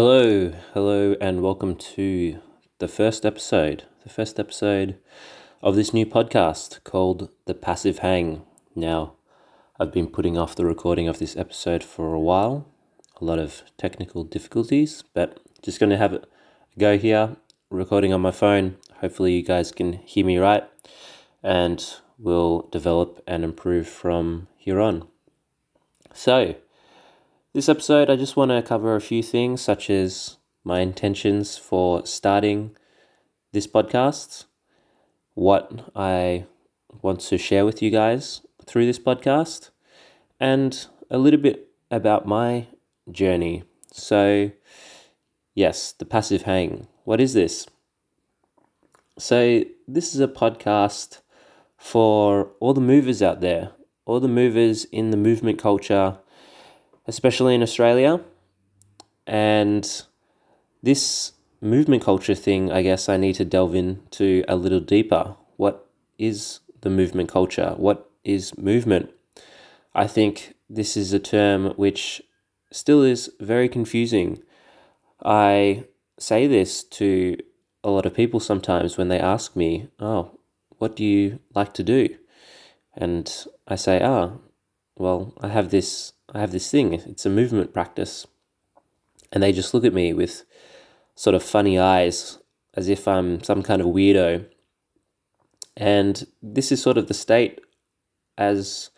Hello, hello, and welcome to the first episode, the first episode of this new podcast called The Passive Hang. Now, I've been putting off the recording of this episode for a while, a lot of technical difficulties, but just going to have a go here, recording on my phone. Hopefully, you guys can hear me right, and we'll develop and improve from here on. So, this episode, I just want to cover a few things, such as my intentions for starting this podcast, what I want to share with you guys through this podcast, and a little bit about my journey. So, yes, the passive hang. What is this? So, this is a podcast for all the movers out there, all the movers in the movement culture especially in Australia. And this movement culture thing, I guess I need to delve into a little deeper. What is the movement culture? What is movement? I think this is a term which still is very confusing. I say this to a lot of people sometimes when they ask me, Oh, what do you like to do? And I say, Ah, well, I have this I have this thing, it's a movement practice. And they just look at me with sort of funny eyes as if I'm some kind of weirdo. And this is sort of the state as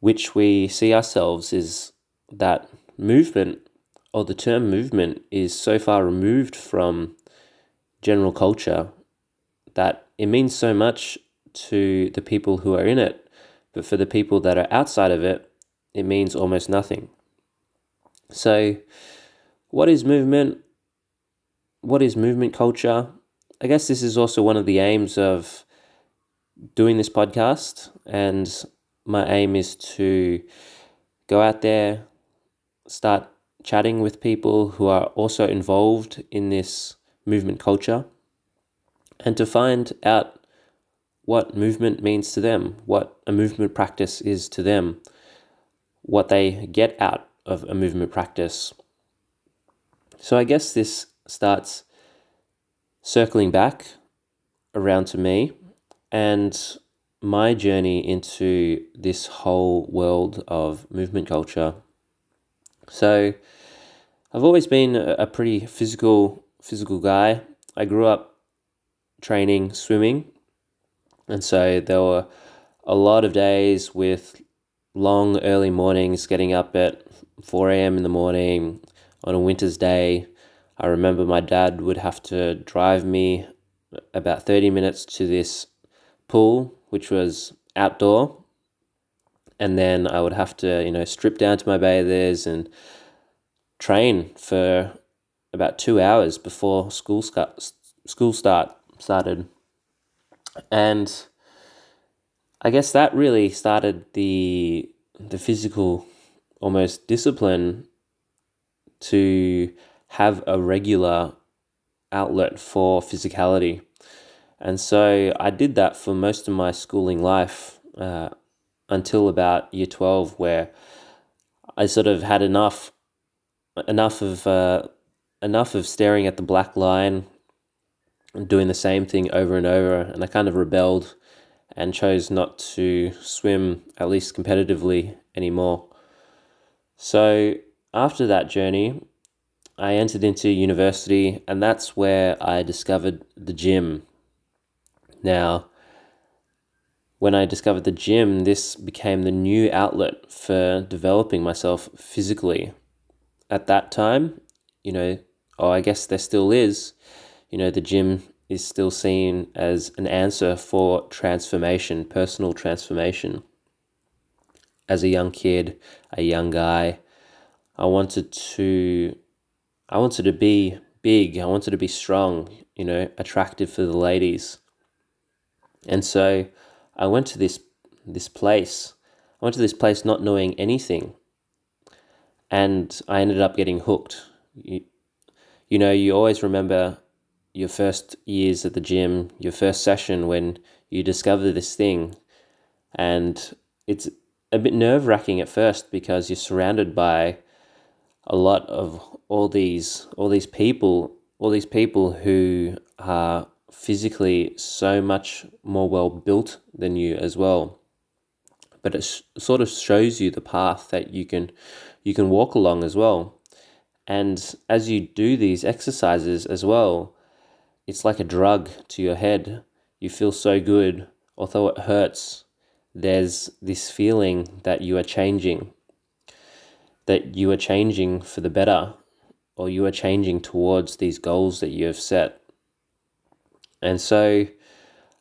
which we see ourselves is that movement or the term movement is so far removed from general culture that it means so much to the people who are in it, but for the people that are outside of it, it means almost nothing. So, what is movement? What is movement culture? I guess this is also one of the aims of doing this podcast, and my aim is to go out there, start chatting with people who are also involved in this movement culture, and to find out what movement means to them, what a movement practice is to them what they get out of a movement practice. So I guess this starts circling back around to me and my journey into this whole world of movement culture. So I've always been a pretty physical physical guy. I grew up training swimming and so there were a lot of days with long early mornings, getting up at 4 a.m. in the morning on a winter's day. I remember my dad would have to drive me about 30 minutes to this pool, which was outdoor. And then I would have to, you know, strip down to my bathers and train for about two hours before school start, school start started. And I guess that really started the the physical almost discipline to have a regular outlet for physicality. And so I did that for most of my schooling life uh, until about year 12, where I sort of had enough enough of uh, enough of staring at the black line doing the same thing over and over, and I kind of rebelled and chose not to swim, at least competitively, anymore. So after that journey, I entered into university, and that's where I discovered the gym. Now, when I discovered the gym, this became the new outlet for developing myself physically. At that time, you know, oh, I guess there still is, you know, the gym is still seen as an answer for transformation, personal transformation. As a young kid, a young guy, I wanted to I wanted to be big, I wanted to be strong, you know, attractive for the ladies. And so I went to this this place. I went to this place not knowing anything. And I ended up getting hooked. You, you know, you always remember your first years at the gym, your first session when you discover this thing. And it's a bit nerve wracking at first because you're surrounded by a lot of all these all these people all these people who are physically so much more well built than you as well but it sh- sort of shows you the path that you can you can walk along as well and as you do these exercises as well it's like a drug to your head you feel so good although it hurts there's this feeling that you are changing that you are changing for the better or you are changing towards these goals that you have set. And so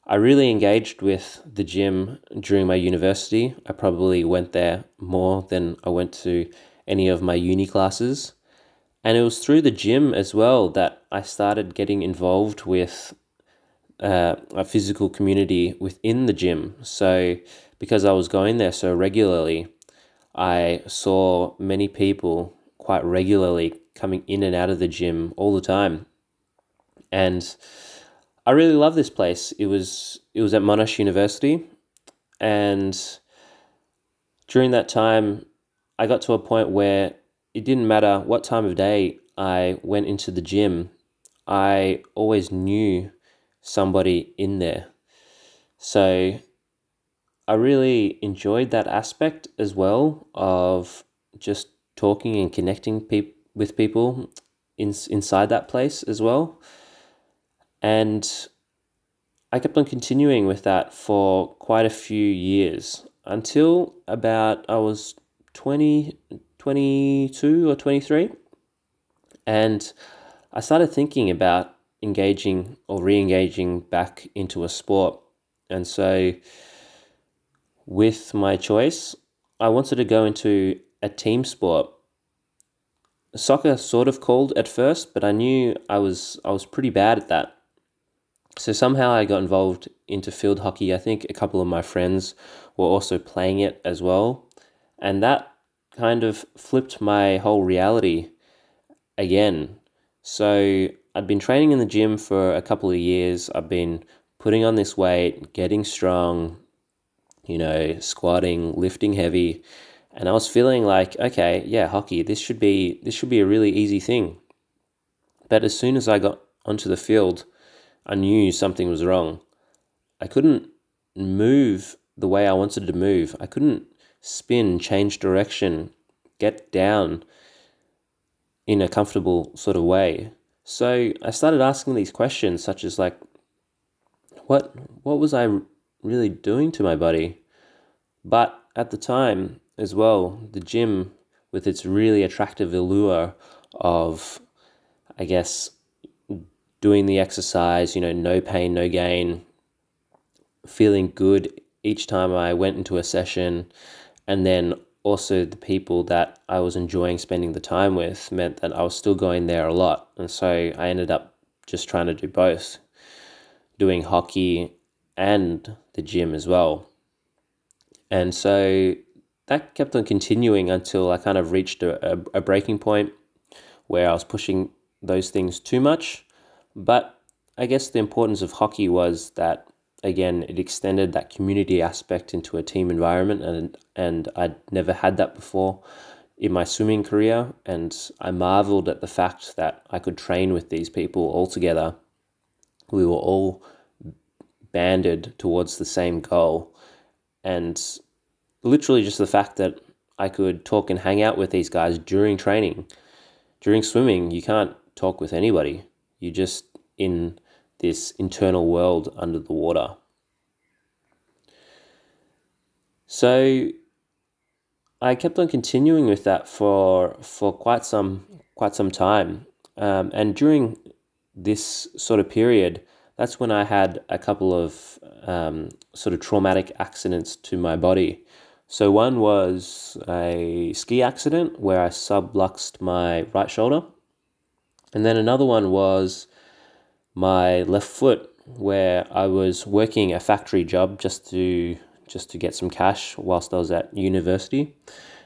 I really engaged with the gym during my university. I probably went there more than I went to any of my uni classes. And it was through the gym as well that I started getting involved with uh, a physical community within the gym. So, because I was going there so regularly, I saw many people quite regularly coming in and out of the gym all the time. And I really love this place. It was it was at Monash University and during that time I got to a point where it didn't matter what time of day I went into the gym, I always knew somebody in there. So I really enjoyed that aspect as well of just talking and connecting pe- with people in, inside that place as well. And I kept on continuing with that for quite a few years until about I was 20, 22 or 23. And I started thinking about engaging or re engaging back into a sport. And so with my choice, I wanted to go into a team sport. Soccer sort of called at first, but I knew I was I was pretty bad at that. So somehow I got involved into field hockey. I think a couple of my friends were also playing it as well. And that kind of flipped my whole reality again. So I'd been training in the gym for a couple of years. I've been putting on this weight, getting strong, you know, squatting, lifting heavy, and I was feeling like, okay, yeah, hockey, this should be this should be a really easy thing. But as soon as I got onto the field, I knew something was wrong. I couldn't move the way I wanted to move. I couldn't spin, change direction, get down in a comfortable sort of way. So I started asking these questions such as like what what was I really doing to my body. But at the time as well, the gym, with its really attractive allure of, I guess, doing the exercise, you know, no pain, no gain, feeling good each time I went into a session, and then also the people that I was enjoying spending the time with meant that I was still going there a lot. And so I ended up just trying to do both doing hockey and the gym as well. And so that kept on continuing until I kind of reached a, a, a breaking point where I was pushing those things too much. But I guess the importance of hockey was that again it extended that community aspect into a team environment and and I'd never had that before in my swimming career and I marveled at the fact that I could train with these people all together. We were all banded towards the same goal. And literally just the fact that I could talk and hang out with these guys during training, during swimming, you can't talk with anybody. You're just in this internal world under the water. So I kept on continuing with that for for quite some quite some time, um, and during this sort of period, that's when I had a couple of um, sort of traumatic accidents to my body. So one was a ski accident where I subluxed my right shoulder, and then another one was my left foot where I was working a factory job just to just to get some cash whilst I was at university.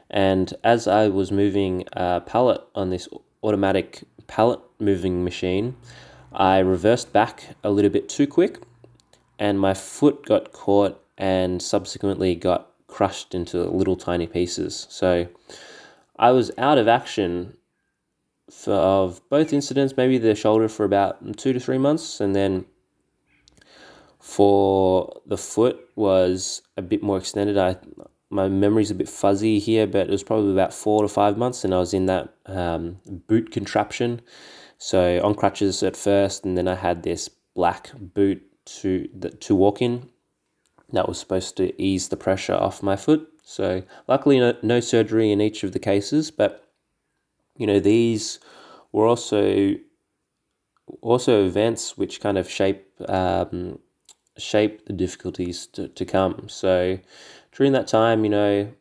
And as I was moving a pallet on this automatic pallet moving machine, I reversed back a little bit too quick and my foot got caught and subsequently got crushed into little tiny pieces. So I was out of action for, of both incidents, maybe the shoulder for about two to three months, and then for the foot was a bit more extended. I my memory's a bit fuzzy here, but it was probably about four to five months, and I was in that um, boot contraption. So on crutches at first, and then I had this black boot to to walk in. That was supposed to ease the pressure off my foot. So luckily, no, no surgery in each of the cases, but you know these were also also events which kind of shape um, shape the difficulties to, to come. So during that time, you know,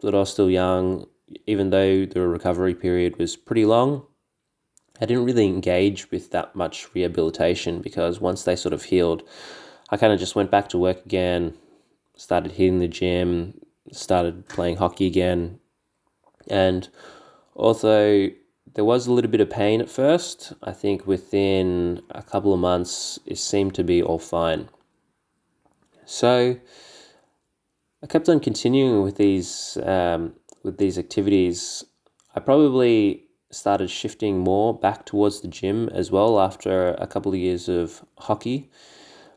that I was still young, even though the recovery period was pretty long, I didn't really engage with that much rehabilitation because once they sort of healed, I kind of just went back to work again, started hitting the gym, started playing hockey again. And although there was a little bit of pain at first, I think within a couple of months it seemed to be all fine. So I kept on continuing with these um, with these activities. I probably started shifting more back towards the gym as well after a couple of years of hockey.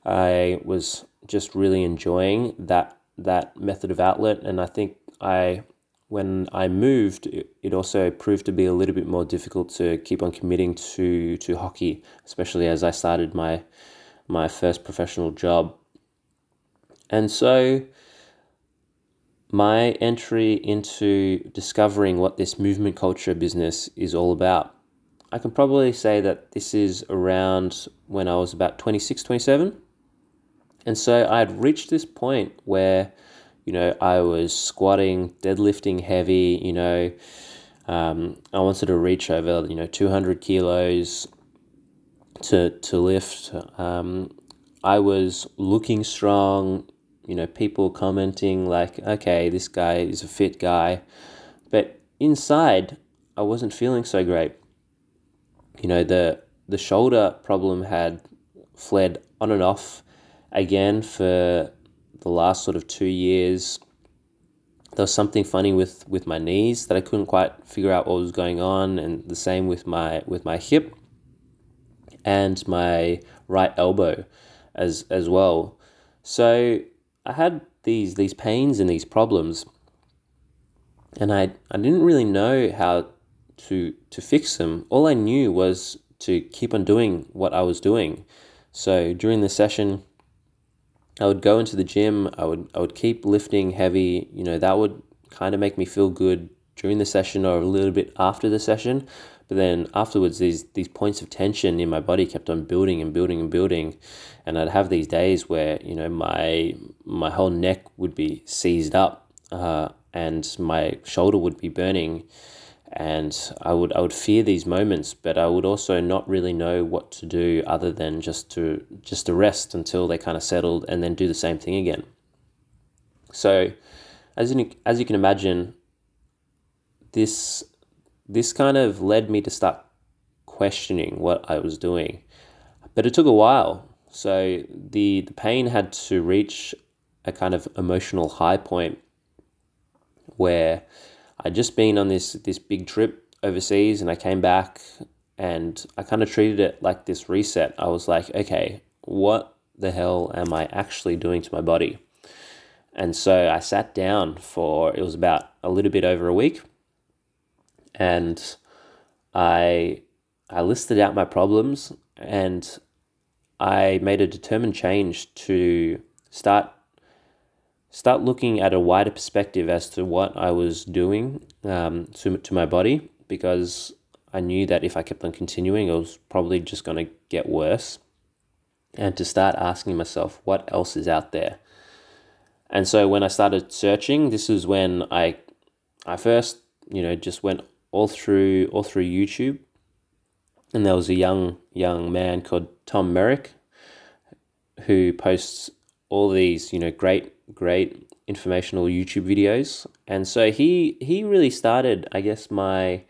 I was just really enjoying that that method of outlet, and I think I when I moved, it also proved to be a little bit more difficult to keep on committing to to hockey, especially as I started my my first professional job. And so my entry into discovering what this movement culture business is all about. I can probably say that this is around when I was about 26, 27. And so I had reached this point where, you know, I was squatting, deadlifting heavy, you know, um, I wanted to reach over, you know, 200 kilos to, to lift. Um, I was looking strong, you know, people commenting like, okay, this guy is a fit guy. But inside, I wasn't feeling so great. You know, the the shoulder problem had fled on and off again for the last sort of two years. There was something funny with, with my knees that I couldn't quite figure out what was going on, and the same with my with my hip and my right elbow as as well. So I had these these pains and these problems, and I I didn't really know how to to fix them. All I knew was to keep on doing what I was doing. So during the session, I would go into the gym. I would I would keep lifting heavy. You know that would kind of make me feel good during the session or a little bit after the session. But then afterwards, these these points of tension in my body kept on building and building and building, and I'd have these days where you know my my whole neck would be seized up, uh, and my shoulder would be burning, and I would I would fear these moments, but I would also not really know what to do other than just to just to rest until they kind of settled, and then do the same thing again. So, as you as you can imagine, this this kind of led me to start questioning what I was doing. But it took a while. So the, the pain had to reach a kind of emotional high point where I'd just been on this this big trip overseas and I came back and I kind of treated it like this reset. I was like, okay, what the hell am I actually doing to my body? And so I sat down for it was about a little bit over a week and I I listed out my problems and I made a determined change to start start looking at a wider perspective as to what I was doing um, to, to my body because I knew that if I kept on continuing, it was probably just going to get worse. And to start asking myself, what else is out there? And so when I started searching, this is when I, I first, you know, just went all through all through YouTube, and there was a young young man called Tom Merrick who posts all these you know great great informational YouTube videos, and so he he really started I guess my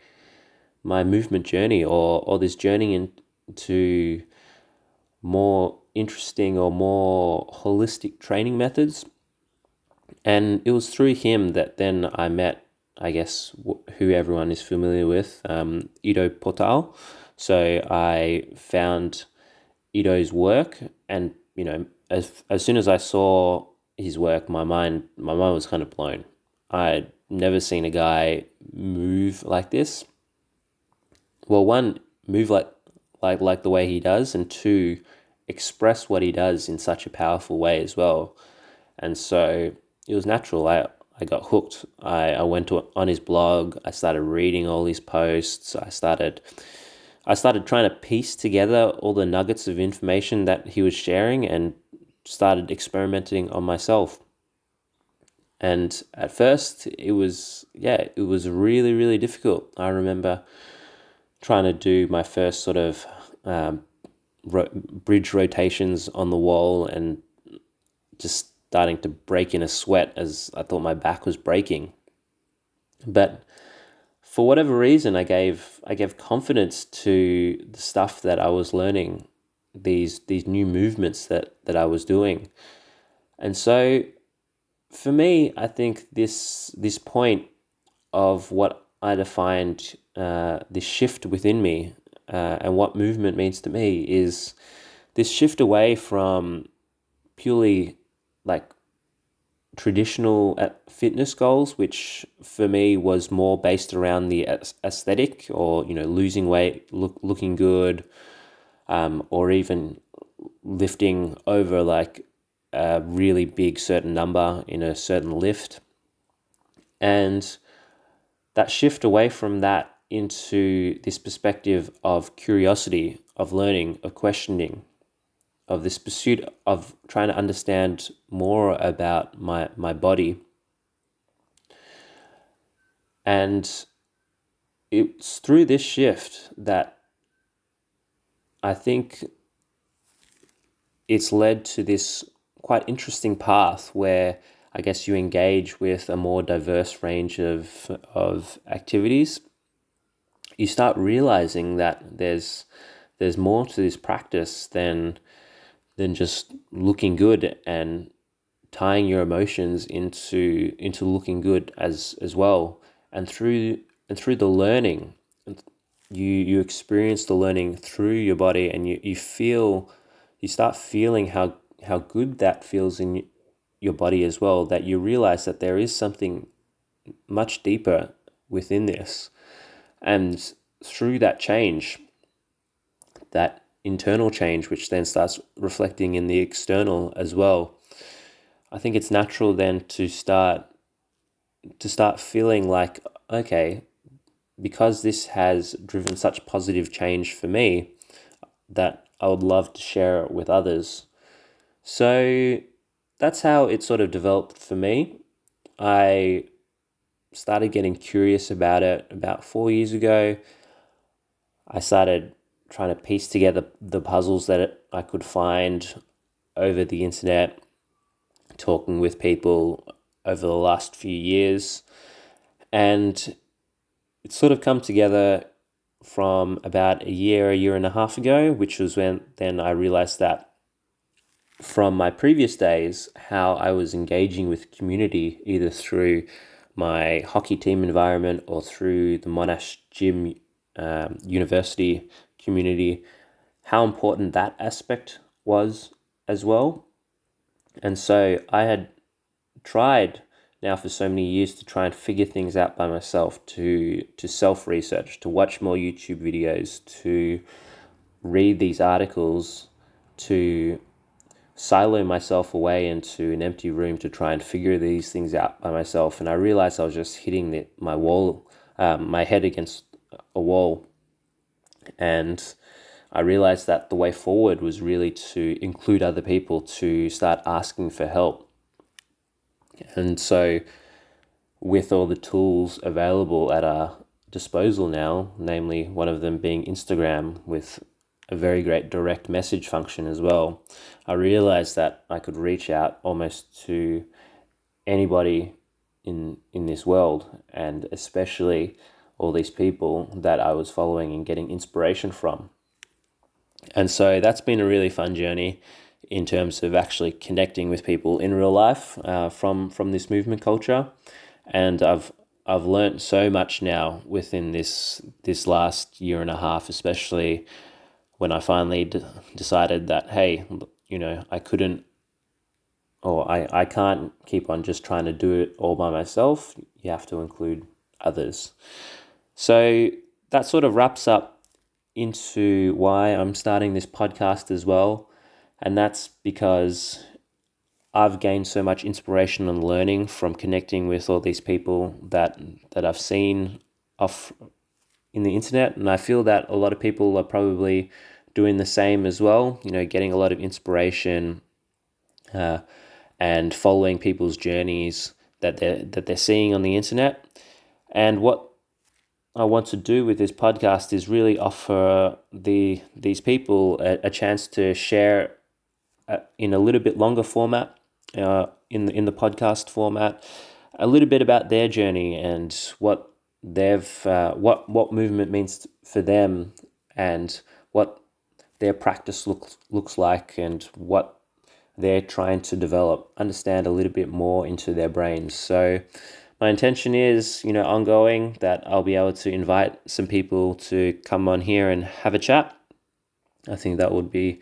my movement journey or or this journey into more interesting or more holistic training methods and it was through him that then I met I guess, who everyone is familiar with, um, Ido Portal. So I found Ido's work, and you know, as as soon as I saw his work, my mind my mind was kind of blown. I'd never seen a guy move like this. Well, one move like like like the way he does, and two express what he does in such a powerful way as well. And so it was natural. I I got hooked. I, I went to on his blog. I started reading all his posts. I started I started trying to piece together all the nuggets of information that he was sharing and started experimenting on myself. And at first, it was, yeah, it was really, really difficult. I remember trying to do my first sort of um, ro- bridge rotations on the wall and just starting to break in a sweat as I thought my back was breaking. But for whatever reason, I gave I gave confidence to the stuff that I was learning, these these new movements that that I was doing, and so for me, I think this this point of what I defined uh, this shift within me uh, and what movement means to me is this shift away from purely like traditional uh, fitness goals, which for me was more based around the aesthetic or, you know, losing weight, look, looking good, um, or even lifting over like a really big certain number in a certain lift. And that shift away from that into this perspective of curiosity, of learning, of questioning, of this pursuit of trying to understand more about my my body and it's through this shift that I think it's led to this quite interesting path where I guess you engage with a more diverse range of of activities. You start realizing that there's there's more to this practice than than just looking good and tying your emotions into into looking good as as well and through and through the learning you you experience the learning through your body and you, you feel you start feeling how how good that feels in your body as well that you realize that there is something much deeper within this and through that change that internal change, which then starts reflecting in the external as well. I think it's natural then to start to start feeling like okay, because this has driven such positive change for me, that I would love to share it with others. So that's how it sort of developed for me. I started getting curious about it about four years ago. I started trying to piece together the puzzles that I could find over the internet, talking with people over the last few years. And it's sort of come together from about a year, a year and a half ago, which was when then I realized that from my previous days, how I was engaging with community either through my hockey team environment or through the Monash Gym um, University community, how important that aspect was as well. And so I had tried now for so many years to try and figure things out by myself, to to self research, to watch more YouTube videos, to read these articles, to silo myself away into an empty room to try and figure these things out by myself. And I realized I was just hitting the, my wall, um, my head against a wall and I realized that the way forward was really to include other people to start asking for help. And so, with all the tools available at our disposal now, namely one of them being Instagram with a very great direct message function as well, I realized that I could reach out almost to anybody in in this world and especially all these people that I was following and getting inspiration from. And so that's been a really fun journey in terms of actually connecting with people in real life uh, from from this movement culture. And I've I've learned so much now within this this last year and a half, especially when I finally d- decided that hey, you know, I couldn't or I, I can't keep on just trying to do it all by myself. You have to include others. So that sort of wraps up into why I'm starting this podcast as well. And that's because I've gained so much inspiration and learning from connecting with all these people that that I've seen off in the internet, and I feel that a lot of people are probably doing the same as well. You know, getting a lot of inspiration uh, and following people's journeys that they that they're seeing on the internet. And what I want to do with this podcast is really offer the these people a, a chance to share in a little bit longer format uh, in the in the podcast format, a little bit about their journey and what they've uh, what what movement means for them and what their practice looks looks like and what they're trying to develop understand a little bit more into their brains. So my intention is you know ongoing that i'll be able to invite some people to come on here and have a chat. I think that would be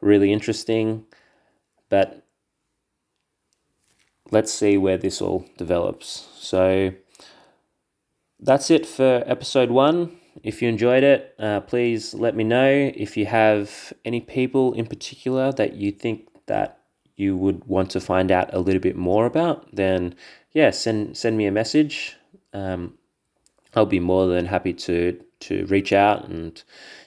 really interesting but let's see where this all develops. So that's it for episode one. If you enjoyed it, uh, please let me know. If you have any people in particular that you think that you would want to find out a little bit more about, then yeah, send send me a message. Um, I'll be more than happy to to reach out and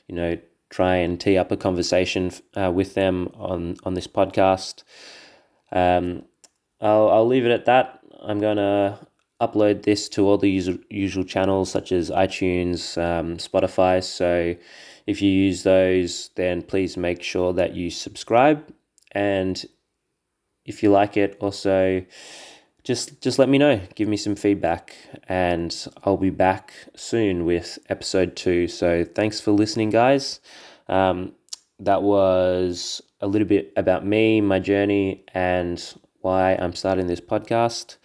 you know try and tee up a conversation uh, with them on on this podcast. Um, I'll, I'll leave it at that. I'm going to upload this to all the usual, usual channels such as iTunes, um, Spotify. So if you use those, then please make sure that you subscribe. And if you like it, also just just let me know. Give me some feedback, and I'll be back soon with episode two. So thanks for listening, guys. Um, that was a little bit about me, my journey, and why I'm starting this podcast.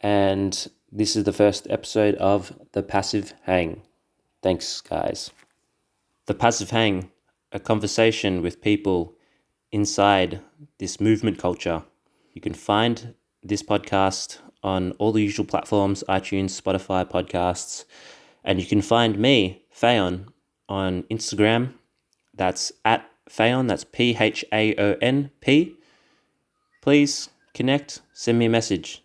And this is the first episode of The Passive Hang. Thanks, guys. The Passive Hang, a conversation with people inside this movement culture. You can find this podcast on all the usual platforms iTunes, Spotify, podcasts. And you can find me, Phaon, on Instagram. That's at Phaon, that's P H A O N P. Please connect, send me a message.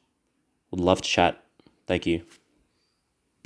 Would love to chat. Thank you.